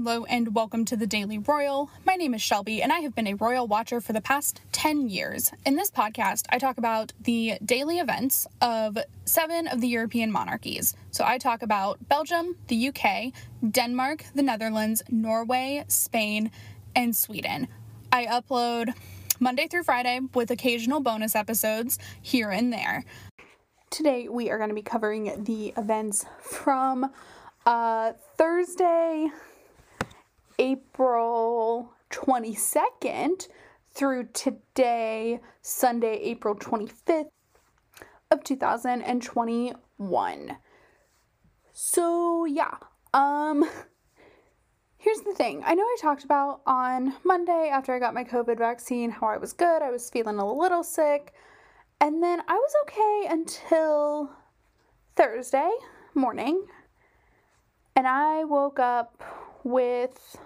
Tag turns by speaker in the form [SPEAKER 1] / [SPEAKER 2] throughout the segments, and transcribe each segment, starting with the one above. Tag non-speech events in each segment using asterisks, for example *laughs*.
[SPEAKER 1] Hello and welcome to the Daily Royal. My name is Shelby and I have been a royal watcher for the past 10 years. In this podcast, I talk about the daily events of seven of the European monarchies. So I talk about Belgium, the UK, Denmark, the Netherlands, Norway, Spain, and Sweden. I upload Monday through Friday with occasional bonus episodes here and there. Today, we are going to be covering the events from uh, Thursday, April 22nd through today, Sunday, April 25th of 2021. So, yeah. Um here's the thing. I know I talked about on Monday after I got my COVID vaccine how I was good. I was feeling a little sick. And then I was okay until Thursday morning. And I woke up with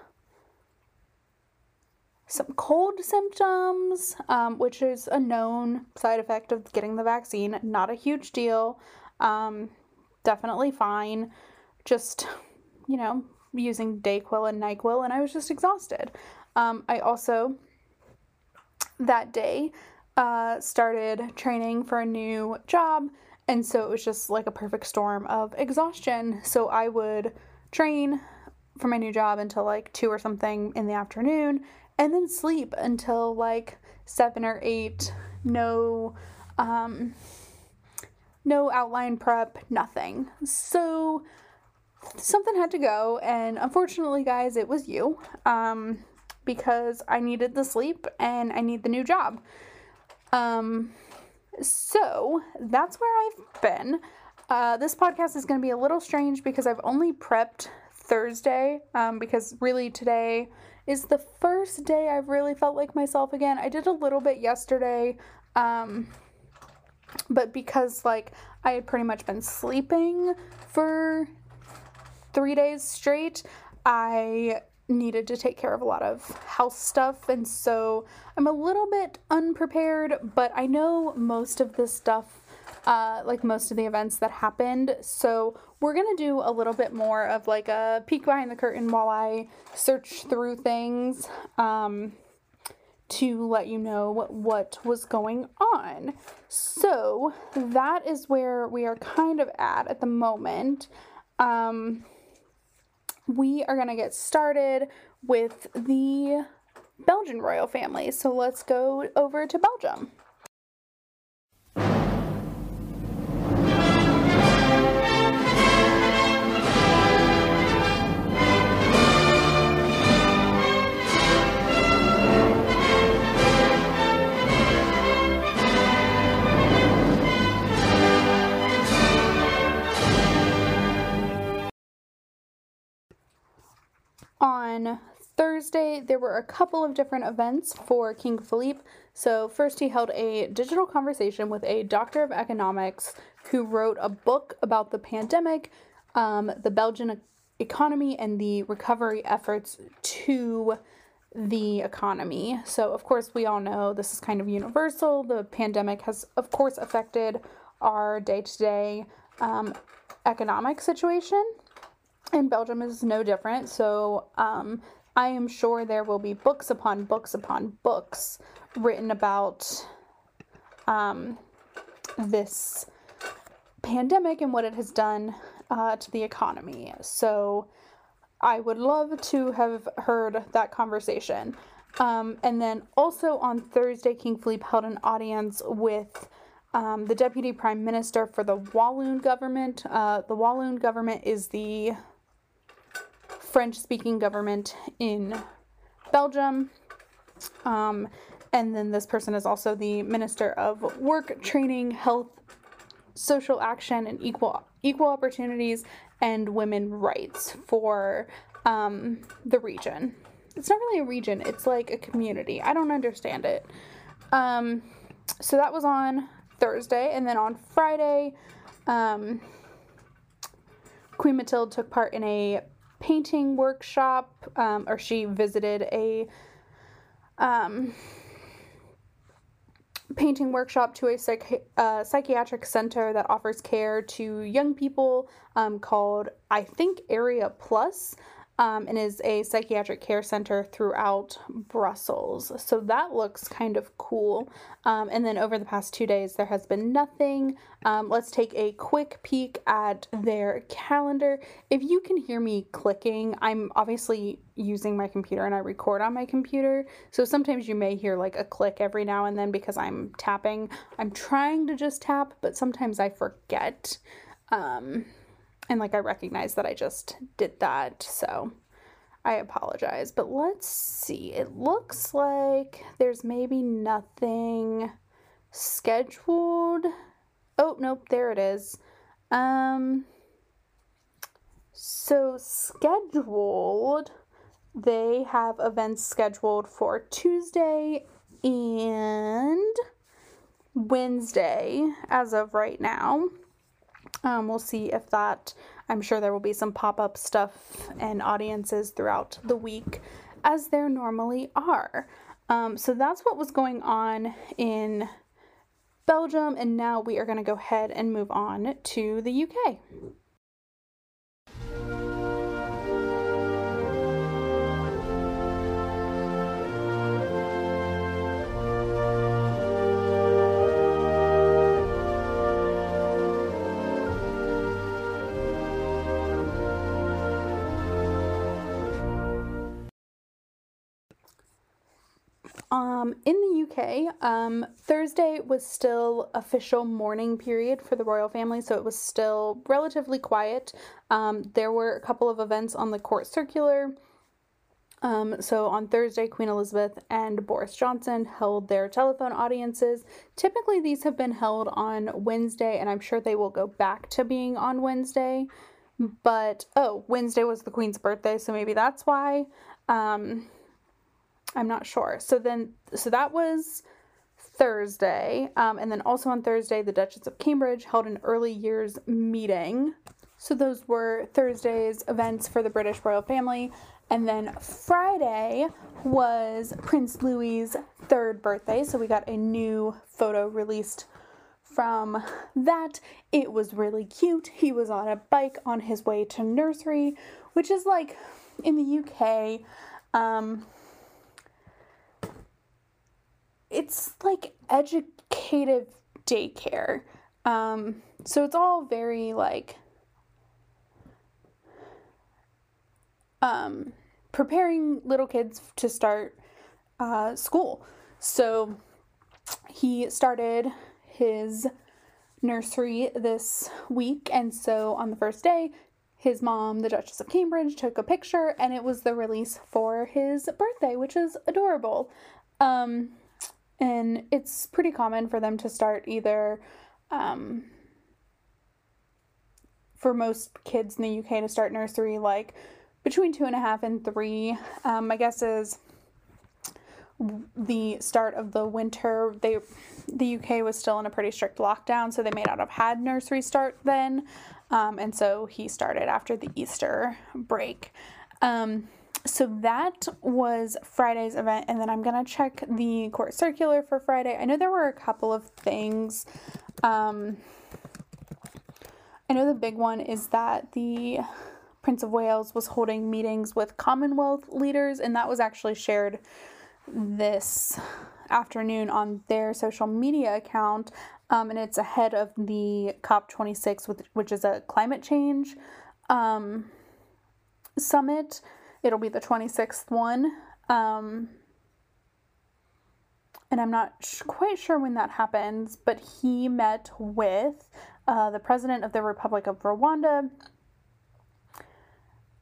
[SPEAKER 1] some cold symptoms, um, which is a known side effect of getting the vaccine. Not a huge deal. Um, definitely fine. Just, you know, using Dayquil and NyQuil, and I was just exhausted. Um, I also, that day, uh, started training for a new job, and so it was just like a perfect storm of exhaustion. So I would train for my new job until like two or something in the afternoon and then sleep until like seven or eight. No, um, no outline prep, nothing. So something had to go, and unfortunately, guys, it was you. Um, because I needed the sleep and I need the new job. Um, so that's where I've been. Uh, this podcast is going to be a little strange because I've only prepped Thursday um, because really today is the first day I've really felt like myself again. I did a little bit yesterday, um, but because like I had pretty much been sleeping for three days straight, I needed to take care of a lot of house stuff, and so I'm a little bit unprepared, but I know most of this stuff uh, like most of the events that happened. So we're gonna do a little bit more of like a peek behind the curtain while I search through things um, to let you know what, what was going on. So that is where we are kind of at at the moment. Um, we are gonna get started with the Belgian royal family. So let's go over to Belgium. On Thursday, there were a couple of different events for King Philippe. So, first, he held a digital conversation with a doctor of economics who wrote a book about the pandemic, um, the Belgian economy, and the recovery efforts to the economy. So, of course, we all know this is kind of universal. The pandemic has, of course, affected our day to day economic situation and Belgium is no different. So um, I am sure there will be books upon books upon books written about um, this pandemic and what it has done uh, to the economy. So I would love to have heard that conversation. Um, and then also on Thursday, King Philippe held an audience with um, the deputy prime minister for the Walloon government. Uh, the Walloon government is the French speaking government in Belgium. Um, and then this person is also the Minister of Work, Training, Health, Social Action, and Equal Equal Opportunities and Women Rights for um, the region. It's not really a region; it's like a community. I don't understand it. Um, so that was on Thursday, and then on Friday, um, Queen Mathilde took part in a painting workshop, um, or she visited a um, painting workshop to a uh, psychiatric center that offers care to young people um, called, I think, Area Plus. Um, and is a psychiatric care center throughout Brussels. So that looks kind of cool. Um, and then over the past two days, there has been nothing. Um, let's take a quick peek at their calendar. If you can hear me clicking, I'm obviously using my computer and I record on my computer. So sometimes you may hear like a click every now and then because I'm tapping. I'm trying to just tap, but sometimes I forget. Um, and like I recognize that I just did that, so I apologize. But let's see. It looks like there's maybe nothing scheduled. Oh, nope, there it is. Um so scheduled they have events scheduled for Tuesday and Wednesday as of right now. Um, we'll see if that, I'm sure there will be some pop up stuff and audiences throughout the week as there normally are. Um, so that's what was going on in Belgium, and now we are going to go ahead and move on to the UK. Um, in the UK, um, Thursday was still official mourning period for the royal family, so it was still relatively quiet. Um, there were a couple of events on the court circular. Um, so on Thursday, Queen Elizabeth and Boris Johnson held their telephone audiences. Typically, these have been held on Wednesday, and I'm sure they will go back to being on Wednesday. But oh, Wednesday was the Queen's birthday, so maybe that's why. I'm not sure. So then, so that was Thursday. Um, and then also on Thursday, the Duchess of Cambridge held an early years meeting. So those were Thursday's events for the British royal family. And then Friday was Prince Louis's third birthday. So we got a new photo released from that. It was really cute. He was on a bike on his way to nursery, which is like in the UK. Um, it's like educative daycare. Um, so it's all very like um, preparing little kids to start uh, school. So he started his nursery this week, and so on the first day, his mom, the Duchess of Cambridge, took a picture, and it was the release for his birthday, which is adorable. Um, and it's pretty common for them to start either um, for most kids in the UK to start nursery like between two and a half and three. Um, my guess is the start of the winter they the UK was still in a pretty strict lockdown, so they may not have had nursery start then, um, and so he started after the Easter break. Um, so that was Friday's event, and then I'm gonna check the court circular for Friday. I know there were a couple of things. Um, I know the big one is that the Prince of Wales was holding meetings with Commonwealth leaders, and that was actually shared this afternoon on their social media account. Um, and it's ahead of the COP26, which is a climate change um, summit It'll be the 26th one. Um, and I'm not sh- quite sure when that happens, but he met with uh, the president of the Republic of Rwanda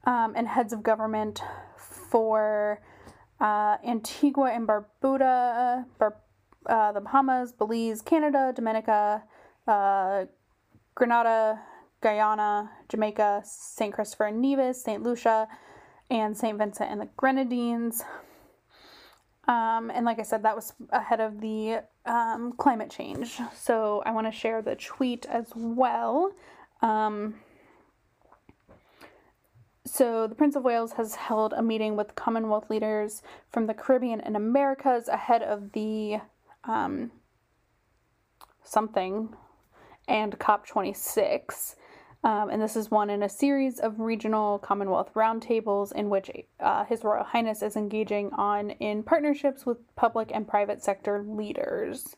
[SPEAKER 1] um, and heads of government for uh, Antigua and Barbuda, Bar- uh, the Bahamas, Belize, Canada, Dominica, uh, Grenada, Guyana, Jamaica, St. Christopher and Nevis, St. Lucia, and St. Vincent and the Grenadines. Um, and like I said, that was ahead of the um, climate change. So I want to share the tweet as well. Um, so the Prince of Wales has held a meeting with Commonwealth leaders from the Caribbean and Americas ahead of the um, something and COP26. Um, and this is one in a series of regional Commonwealth roundtables in which uh, His Royal Highness is engaging on in partnerships with public and private sector leaders.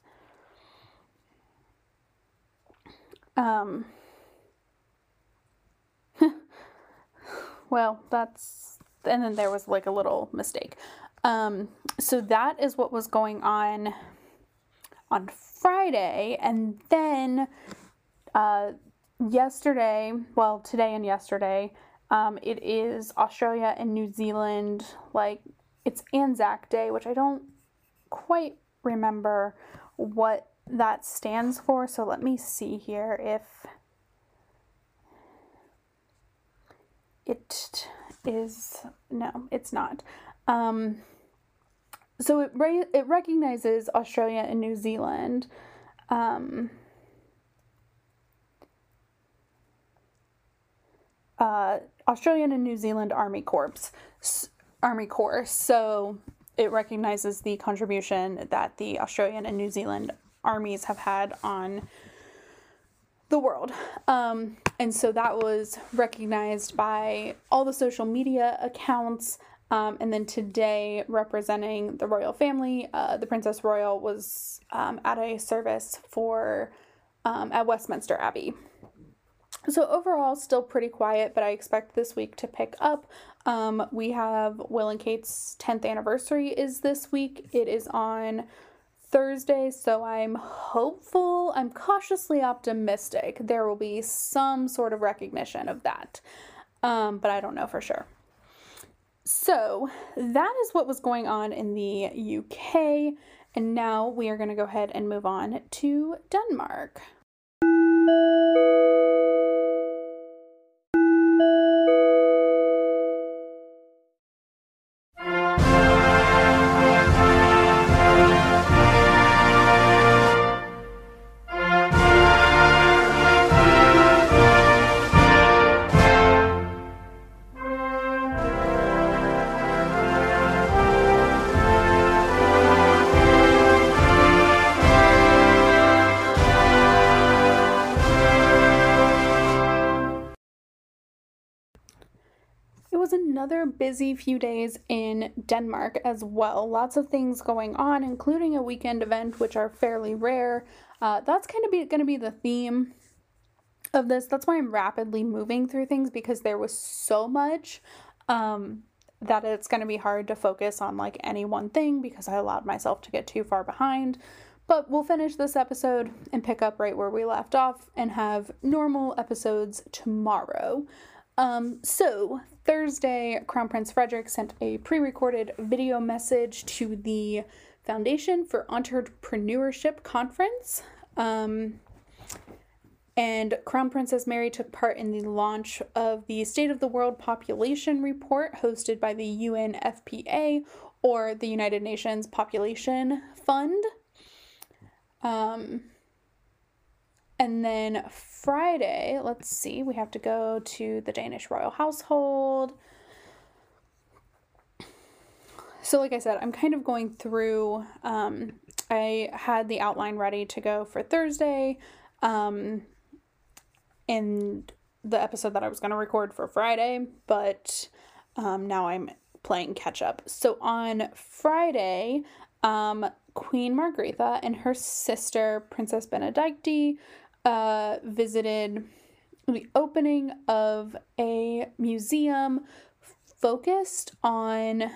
[SPEAKER 1] Um, *laughs* well, that's, and then there was like a little mistake. Um, so that is what was going on on Friday, and then uh, yesterday, well, today and yesterday, um, it is Australia and New Zealand, like it's Anzac Day, which I don't quite remember what that stands for. So let me see here if it is no, it's not. Um, so it it recognizes Australia and New Zealand. Um, uh, Australian and New Zealand Army Corps, Army Corps. So it recognizes the contribution that the Australian and New Zealand armies have had on the world. Um, and so that was recognized by all the social media accounts. Um, and then today, representing the royal family, uh, the Princess Royal was um, at a service for um, at Westminster Abbey. So overall, still pretty quiet, but I expect this week to pick up. Um, we have Will and Kate's 10th anniversary is this week. It is on Thursday, so I'm hopeful, I'm cautiously optimistic there will be some sort of recognition of that. Um, but I don't know for sure. So that is what was going on in the UK, and now we are going to go ahead and move on to Denmark. Busy few days in Denmark as well. Lots of things going on, including a weekend event, which are fairly rare. Uh, that's kind of going to be the theme of this. That's why I'm rapidly moving through things because there was so much um, that it's going to be hard to focus on like any one thing because I allowed myself to get too far behind. But we'll finish this episode and pick up right where we left off and have normal episodes tomorrow. Um, so, Thursday, Crown Prince Frederik sent a pre recorded video message to the Foundation for Entrepreneurship Conference. Um, and Crown Princess Mary took part in the launch of the State of the World Population Report hosted by the UNFPA or the United Nations Population Fund. Um, and then Friday, let's see, we have to go to the Danish royal household. So, like I said, I'm kind of going through. Um, I had the outline ready to go for Thursday, um, and the episode that I was going to record for Friday, but um, now I'm playing catch up. So on Friday, um, Queen Margrethe and her sister, Princess Benedikte, uh, visited the opening of a museum focused on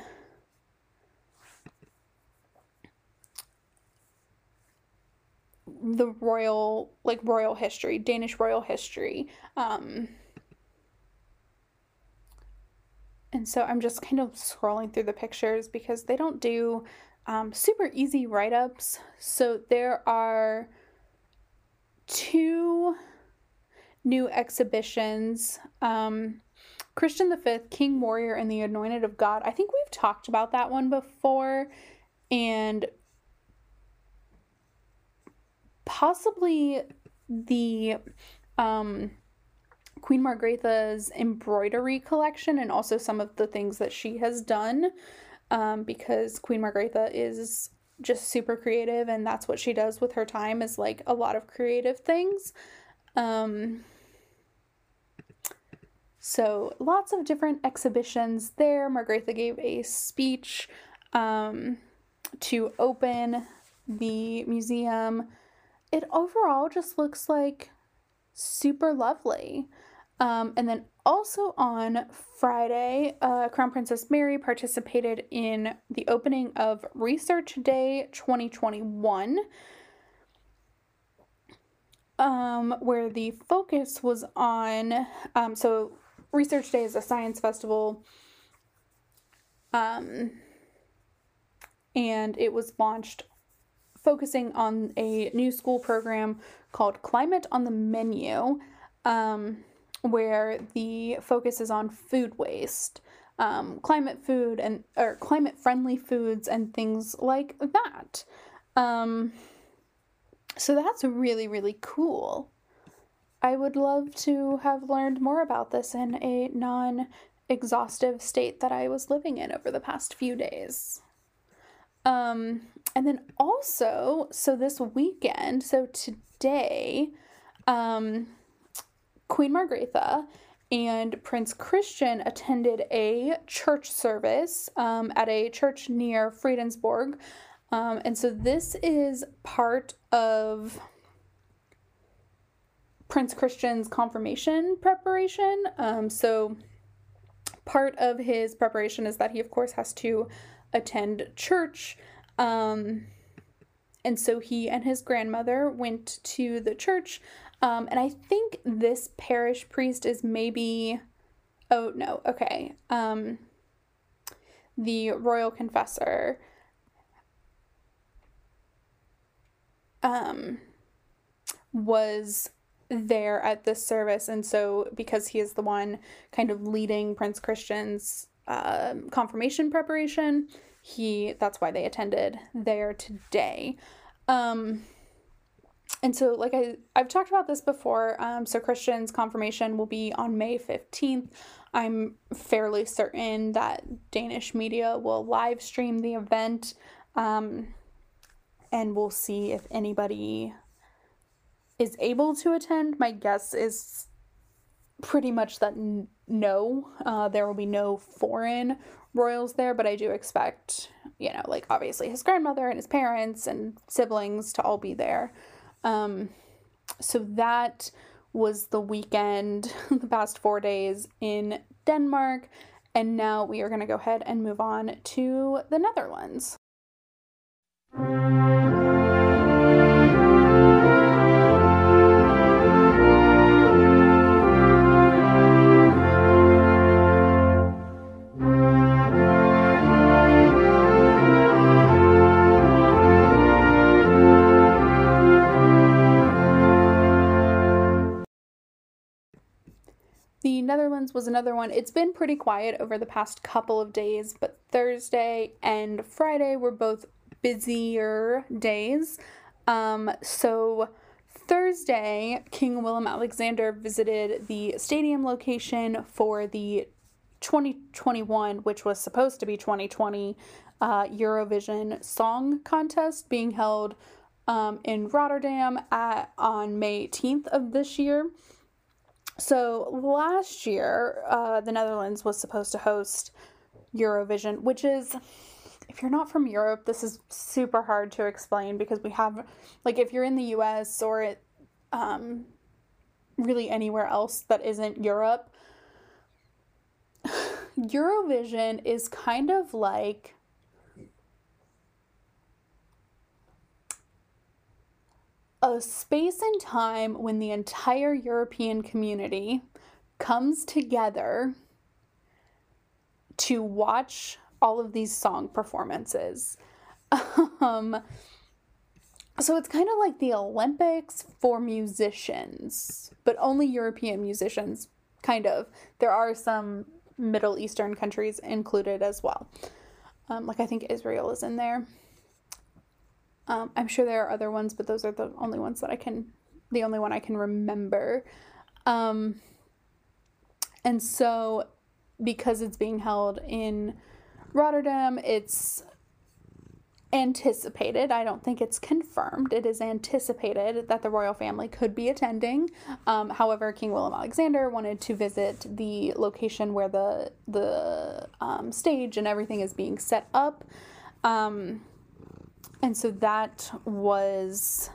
[SPEAKER 1] the royal like royal history danish royal history um and so i'm just kind of scrolling through the pictures because they don't do um, super easy write-ups. So there are two new exhibitions. Um, Christian V, King Warrior, and the Anointed of God. I think we've talked about that one before, and possibly the um, Queen Margrethe's embroidery collection, and also some of the things that she has done, um, because Queen Margrethe is just super creative and that's what she does with her time is like a lot of creative things um So lots of different exhibitions there. Margrethe gave a speech um, to open the museum. It overall just looks like super lovely. Um, and then also on Friday, uh, Crown Princess Mary participated in the opening of Research Day 2021, um, where the focus was on. Um, so, Research Day is a science festival, um, and it was launched focusing on a new school program called Climate on the Menu. Um, where the focus is on food waste, um, climate food and or climate friendly foods and things like that. Um, so that's really really cool. I would love to have learned more about this in a non exhaustive state that I was living in over the past few days. Um, and then also, so this weekend, so today, um, Queen Margrethe and Prince Christian attended a church service um, at a church near Fredensborg. Um, and so this is part of Prince Christian's confirmation preparation. Um, so part of his preparation is that he, of course, has to attend church. Um, and so he and his grandmother went to the church um, and I think this parish priest is maybe. Oh, no. Okay. Um, the royal confessor. Um, was there at this service and so because he is the one kind of leading prince christian's um, confirmation preparation he that's why they attended there today um and so like I, i've talked about this before um, so christian's confirmation will be on may 15th i'm fairly certain that danish media will live stream the event um, and we'll see if anybody is able to attend. My guess is pretty much that n- no uh, there will be no foreign royals there but i do expect you know like obviously his grandmother and his parents and siblings to all be there um, so that was the weekend, *laughs* the past four days in Denmark. And now we are going to go ahead and move on to the Netherlands. Was another one. It's been pretty quiet over the past couple of days, but Thursday and Friday were both busier days. Um, so Thursday, King Willem Alexander visited the stadium location for the 2021, which was supposed to be 2020, uh, Eurovision Song Contest being held um, in Rotterdam at, on May 18th of this year. So last year, uh, the Netherlands was supposed to host Eurovision, which is, if you're not from Europe, this is super hard to explain because we have, like, if you're in the US or it, um, really anywhere else that isn't Europe, *sighs* Eurovision is kind of like a space and time when the entire European community comes together to watch all of these song performances. *laughs* um, so it's kind of like the Olympics for musicians, but only European musicians, kind of. There are some Middle Eastern countries included as well. Um, like I think Israel is in there. Um, I'm sure there are other ones, but those are the only ones that I can, the only one I can remember. Um, and so, because it's being held in Rotterdam, it's anticipated. I don't think it's confirmed. It is anticipated that the royal family could be attending. Um, however, King Willem Alexander wanted to visit the location where the the um, stage and everything is being set up, um, and so that was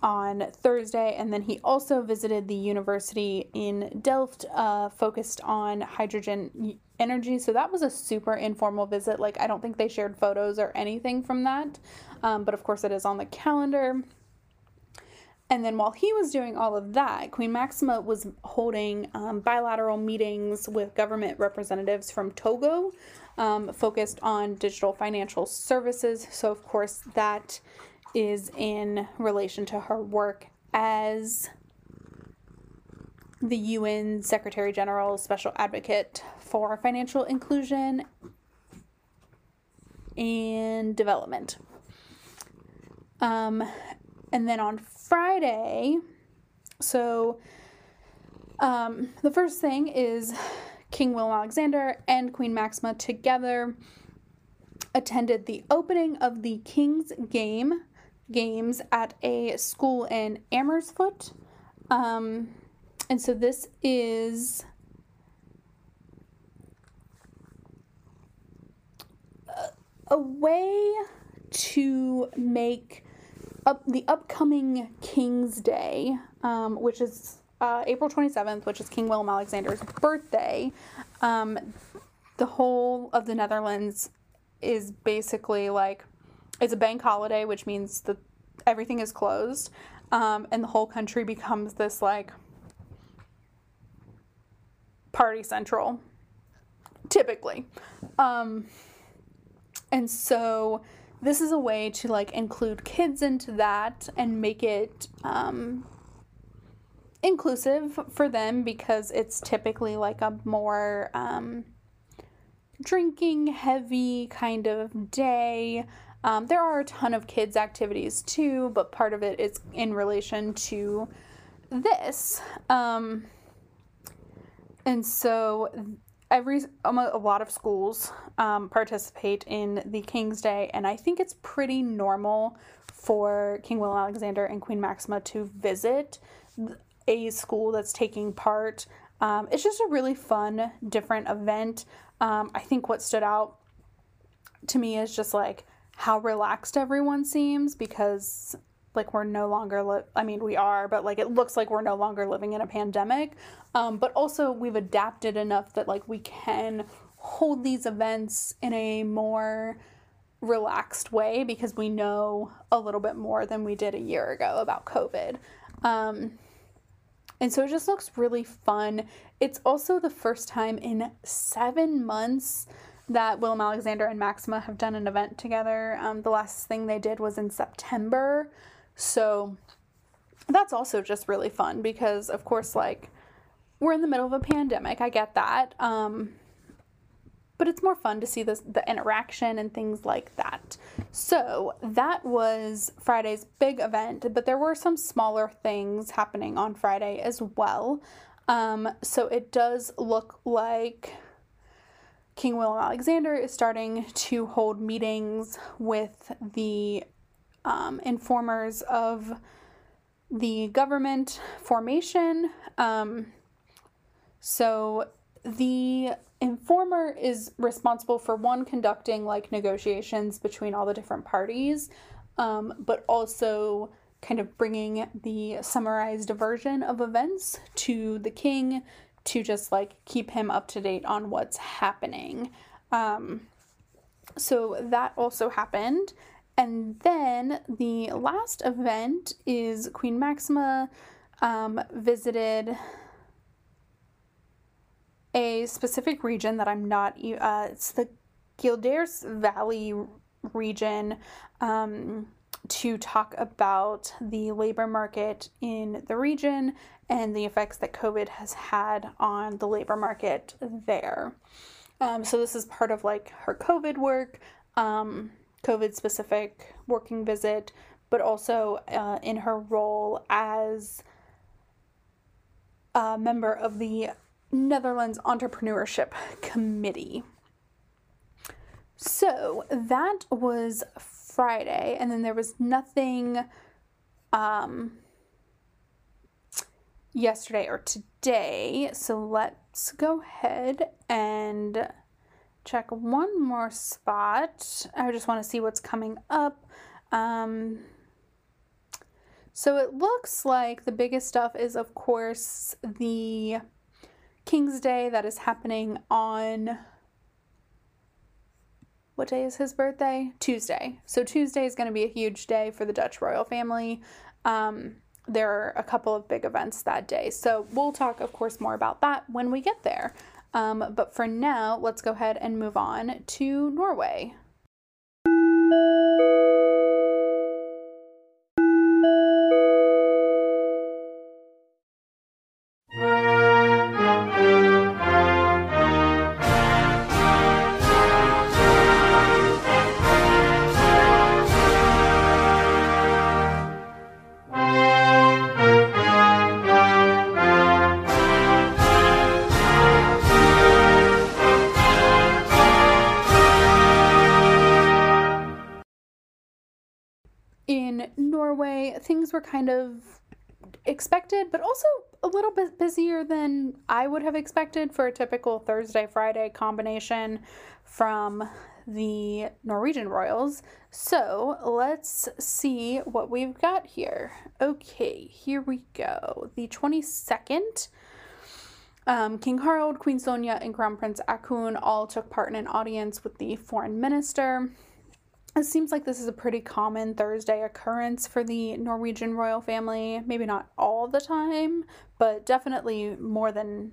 [SPEAKER 1] on Thursday, and then he also visited the university in Delft, uh, focused on hydrogen energy. So that was a super informal visit. Like, I don't think they shared photos or anything from that, um, but of course, it is on the calendar. And then while he was doing all of that, Queen Maxima was holding um, bilateral meetings with government representatives from Togo, um, focused on digital financial services. So, of course, that is in relation to her work as the UN Secretary General Special Advocate for Financial Inclusion and Development. Um, and then on Friday, so um, the first thing is King Willem Alexander and Queen Maxima together attended the opening of the King's Game games at a school in Amersfoort. Um, and so this is a way to make up the upcoming King's Day, um, which is uh, April 27th, which is King Willem Alexander's birthday. Um, the whole of the Netherlands is basically like it's a bank holiday, which means that everything is closed, um, and the whole country becomes this like party central, typically. Um, and so this is a way to like include kids into that and make it um, inclusive for them because it's typically like a more um, drinking heavy kind of day. Um, there are a ton of kids' activities too, but part of it is in relation to this. Um, and so every um, a lot of schools um, participate in the King's Day, and I think it's pretty normal for King Willem Alexander and Queen Maxima to visit a school that's taking part. Um, it's just a really fun, different event. Um, I think what stood out to me is just like how relaxed everyone seems because like we're no longer li- i mean we are but like it looks like we're no longer living in a pandemic um, but also we've adapted enough that like we can hold these events in a more relaxed way because we know a little bit more than we did a year ago about covid um, and so it just looks really fun it's also the first time in seven months that Willem Alexander and Maxima have done an event together. Um, the last thing they did was in September. So that's also just really fun because, of course, like we're in the middle of a pandemic. I get that. Um, but it's more fun to see this, the interaction and things like that. So that was Friday's big event, but there were some smaller things happening on Friday as well. Um, so it does look like King Willem Alexander is starting to hold meetings with the um, informers of the government formation. Um, so the informer is responsible for one conducting like negotiations between all the different parties, um, but also kind of bringing the summarized version of events to the king to just like keep him up to date on what's happening. Um, so that also happened. And then the last event is Queen Maxima um, visited a specific region that I'm not, uh, it's the Guilders Valley region. Um, to talk about the labor market in the region and the effects that COVID has had on the labor market there. Um, so, this is part of like her COVID work, um, COVID specific working visit, but also uh, in her role as a member of the Netherlands Entrepreneurship Committee. So that was Friday, and then there was nothing um, yesterday or today. So let's go ahead and check one more spot. I just want to see what's coming up. Um, so it looks like the biggest stuff is, of course, the King's Day that is happening on. What day is his birthday? Tuesday. So Tuesday is going to be a huge day for the Dutch royal family. Um, there are a couple of big events that day. So we'll talk, of course, more about that when we get there. Um, but for now, let's go ahead and move on to Norway. Were kind of expected, but also a little bit busier than I would have expected for a typical Thursday Friday combination from the Norwegian Royals. So let's see what we've got here. Okay, here we go. The 22nd. Um, King Harald, Queen Sonja, and Crown Prince Haakon all took part in an audience with the foreign minister. It seems like this is a pretty common Thursday occurrence for the Norwegian royal family. Maybe not all the time, but definitely more than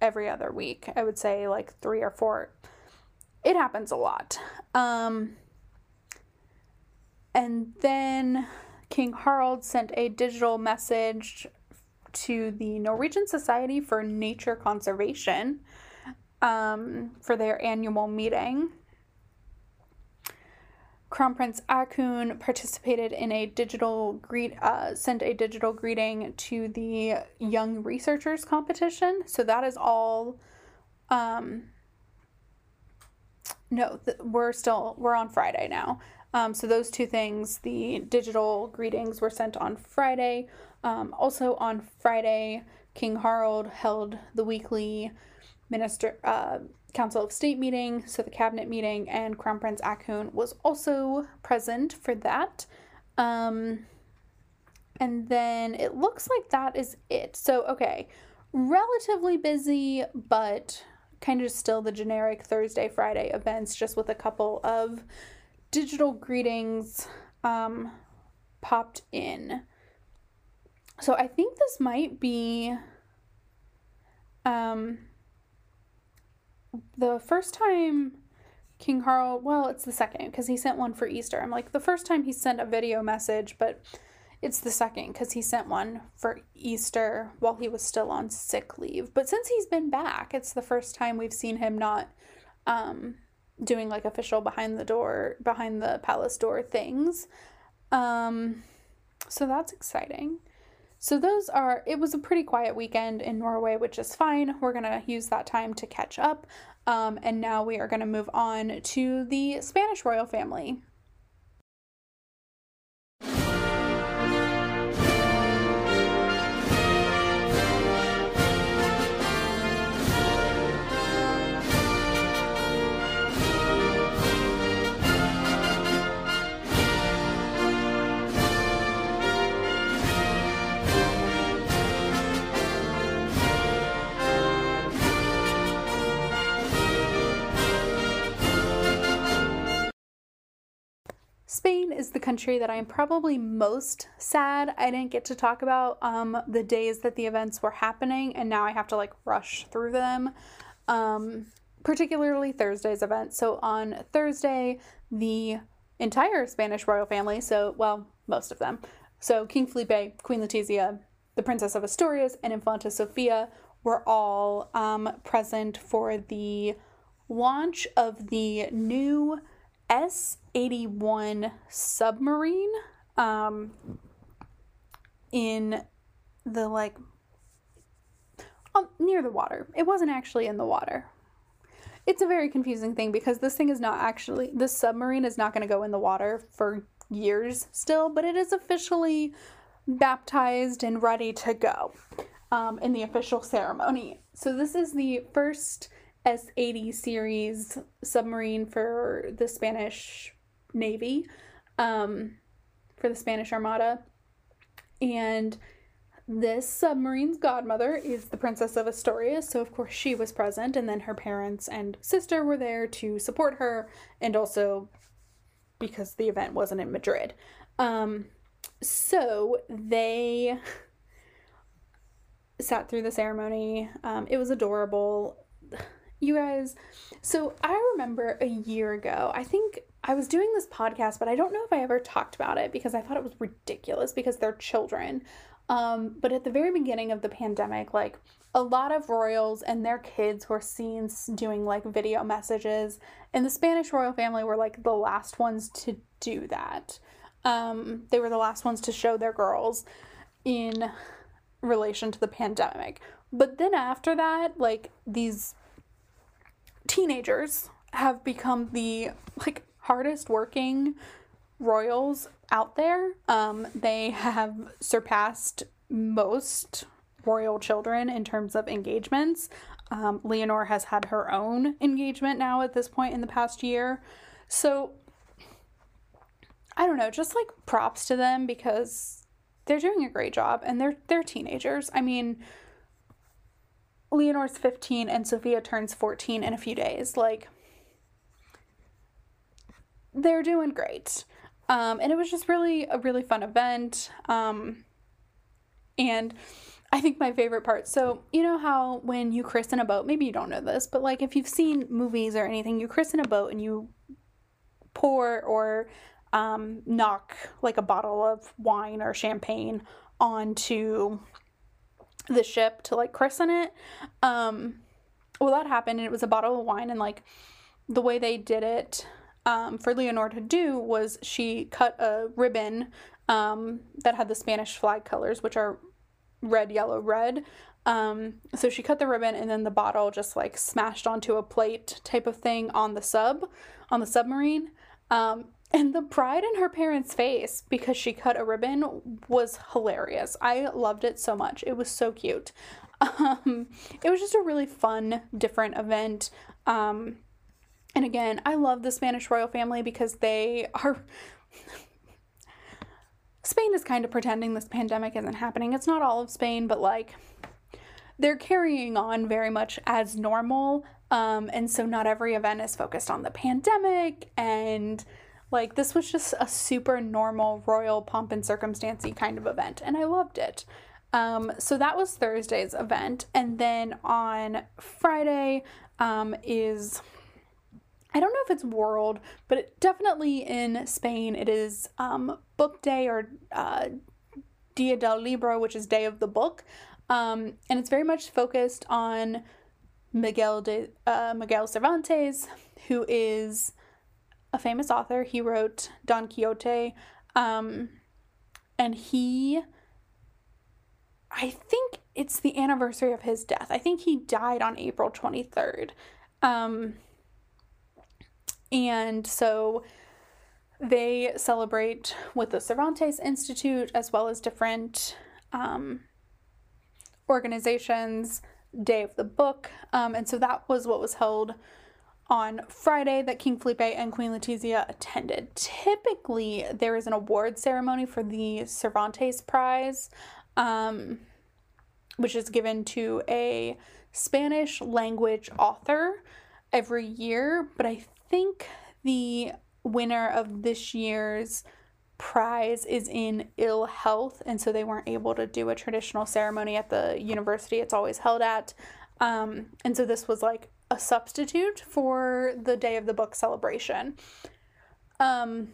[SPEAKER 1] every other week. I would say like three or four. It happens a lot. Um, and then King Harald sent a digital message to the Norwegian Society for Nature Conservation um, for their annual meeting. Crown Prince Haakon participated in a digital greet, uh, sent a digital greeting to the Young Researchers competition. So that is all. Um, no, th- we're still we're on Friday now. Um, so those two things, the digital greetings were sent on Friday. Um, also on Friday, King Harald held the weekly minister uh, Council of State meeting, so the cabinet meeting, and Crown Prince Haakon was also present for that. Um, and then it looks like that is it. So, okay, relatively busy, but kind of still the generic Thursday, Friday events, just with a couple of digital greetings um, popped in. So, I think this might be. Um, the first time King Harald, well, it's the second because he sent one for Easter. I'm like, the first time he sent a video message, but it's the second because he sent one for Easter while he was still on sick leave. But since he's been back, it's the first time we've seen him not um, doing like official behind the door, behind the palace door things. Um, so that's exciting. So those are it was a pretty quiet weekend in Norway, which is fine. We're going to use that time to catch up. Um, and now we are going to move on to the Spanish royal family. Is the country that I'm probably most sad I didn't get to talk about um, the days that the events were happening, and now I have to like rush through them. Um, particularly Thursday's event. So on Thursday, the entire Spanish royal family, so well, most of them, so King Felipe, Queen Letizia, the Princess of Asturias, and Infanta Sofia were all um, present for the launch of the new S 81 submarine um, in the like um, near the water. It wasn't actually in the water. it's a very confusing thing because this thing is not actually this submarine is not going to go in the water for years still, but it is officially baptized and ready to go um, in the official ceremony. So this is the first S80 series submarine for the Spanish Navy, um, for the Spanish Armada. And this submarine's godmother is the Princess of Asturias, so of course she was present, and then her parents and sister were there to support her, and also because the event wasn't in Madrid. Um, so they sat through the ceremony. Um, it was adorable. You guys, so I remember a year ago, I think I was doing this podcast, but I don't know if I ever talked about it because I thought it was ridiculous because they're children. Um, but at the very beginning of the pandemic, like a lot of royals and their kids were seen doing like video messages, and the Spanish royal family were like the last ones to do that. Um, they were the last ones to show their girls in relation to the pandemic. But then after that, like these teenagers have become the like hardest working royals out there. Um, they have surpassed most royal children in terms of engagements. Um, Leonor has had her own engagement now at this point in the past year. So I don't know, just like props to them because they're doing a great job and they're they're teenagers. I mean, Leonor's 15 and Sofia turns 14 in a few days. Like they're doing great. Um, and it was just really a really fun event. Um, and I think my favorite part. So, you know how when you christen a boat, maybe you don't know this, but like if you've seen movies or anything, you christen a boat and you pour or um, knock like a bottle of wine or champagne onto the ship to like christen it. Um, well, that happened and it was a bottle of wine, and like the way they did it um, for Leonor to do was she cut a ribbon um, that had the Spanish flag colors, which are red, yellow, red. Um, so she cut the ribbon and then the bottle just like smashed onto a plate type of thing on the sub, on the submarine. Um, and the pride in her parents' face because she cut a ribbon was hilarious. I loved it so much. It was so cute. *laughs* Um, it was just a really fun, different event. Um, and again, I love the Spanish royal family because they are. *laughs* Spain is kind of pretending this pandemic isn't happening. It's not all of Spain, but like they're carrying on very much as normal. Um, and so not every event is focused on the pandemic and like, this was just a super normal, royal pomp and circumstancey kind of event, and I loved it. Um, so that was Thursday's event, and then on Friday um, is I don't know if it's world, but it, definitely in Spain it is um, book day or uh, Dia del Libro, which is Day of the Book, um, and it's very much focused on Miguel de uh, Miguel Cervantes, who is a famous author. He wrote Don Quixote, um, and he, I think it's the anniversary of his death. I think he died on April 23rd. Um, and so they celebrate with the Cervantes Institute as well as different um, organizations, Day of the Book. Um, and so that was what was held on Friday that King Felipe and Queen Letizia attended. Typically, there is an award ceremony for the Cervantes Prize, um, which is given to a Spanish language author every year, but I think the winner of this year's prize is in ill health, and so they weren't able to do a traditional ceremony at the university it's always held at. Um, and so this was like a substitute for the day of the book celebration. Um,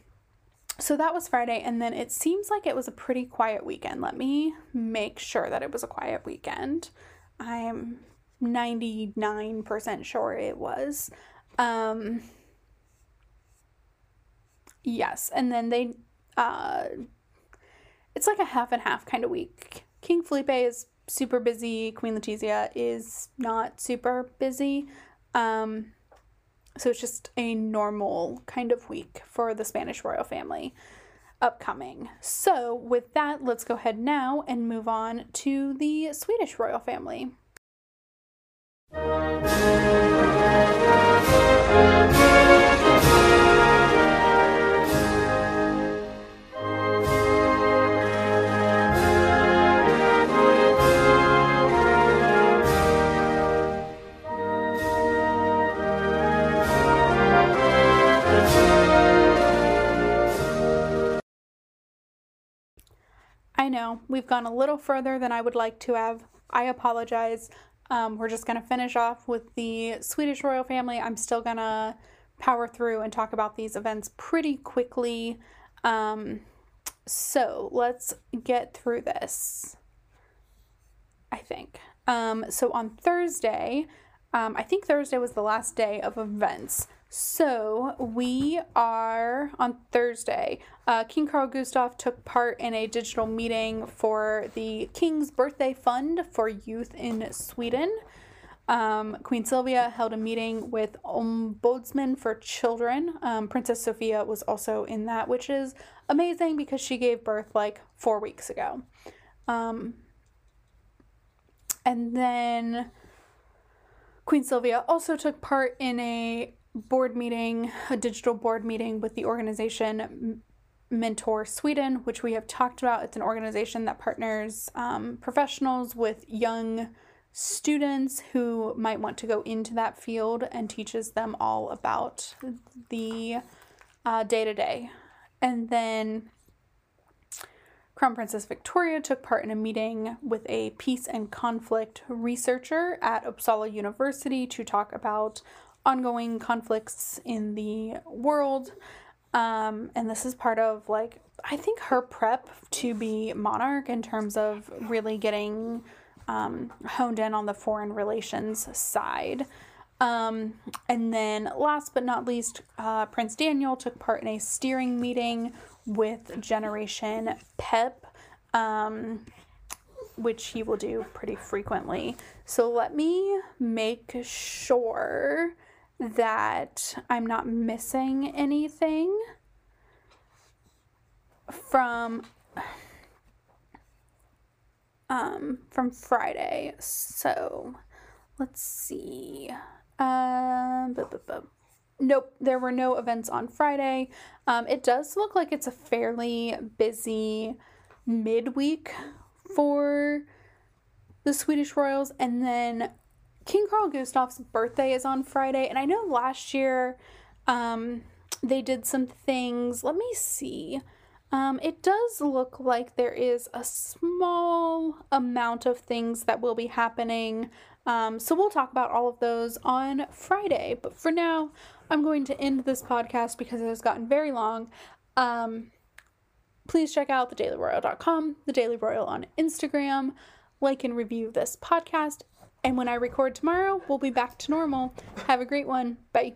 [SPEAKER 1] so that was Friday, and then it seems like it was a pretty quiet weekend. Let me make sure that it was a quiet weekend. I'm 99% sure it was. Um, yes, and then they, uh, it's like a half and half kind of week. King Felipe is super busy. Queen Letizia is not super busy. Um, so it's just a normal kind of week for the Spanish royal family upcoming. So, with that, let's go ahead now and move on to the Swedish royal family. I know we've gone a little further than I would like to have. I apologize. Um, we're just going to finish off with the Swedish royal family. I'm still going to power through and talk about these events pretty quickly. Um, so let's get through this. I think. Um, so on Thursday, um, I think Thursday was the last day of events. So we are on Thursday. Uh, King Carl Gustaf took part in a digital meeting for the King's Birthday Fund for Youth in Sweden. Um, Queen Sylvia held a meeting with Ombudsman for Children. Um, Princess Sofia was also in that, which is amazing because she gave birth like four weeks ago. Um, and then Queen Sylvia also took part in a board meeting, a digital board meeting with the organization Mentor Sweden, which we have talked about. It's an organization that partners um, professionals with young students who might want to go into that field and teaches them all about the day to day. And then Crown Princess Victoria took part in a meeting with a peace and conflict researcher at Uppsala University to talk about ongoing conflicts in the world. Um, and this is part of like I think her prep to be monarch in terms of really getting um, honed in on the foreign relations side. Um, and then, last but not least, uh, Prince Daniel took part in a steering meeting with Generation PEP, um, which he will do pretty frequently. So, let me make sure that I'm not missing anything from um from Friday. So let's see. Um bu- bu- bu- nope, there were no events on Friday. Um it does look like it's a fairly busy midweek for the Swedish Royals and then King Carl Gustaf's birthday is on Friday, and I know last year um, they did some things. Let me see. Um, it does look like there is a small amount of things that will be happening. Um, so we'll talk about all of those on Friday. But for now, I'm going to end this podcast because it has gotten very long. Um, please check out thedailyroyal.com, the Daily Royal on Instagram, like and review this podcast, and when I record tomorrow, we'll be back to normal. Have a great one. Bye.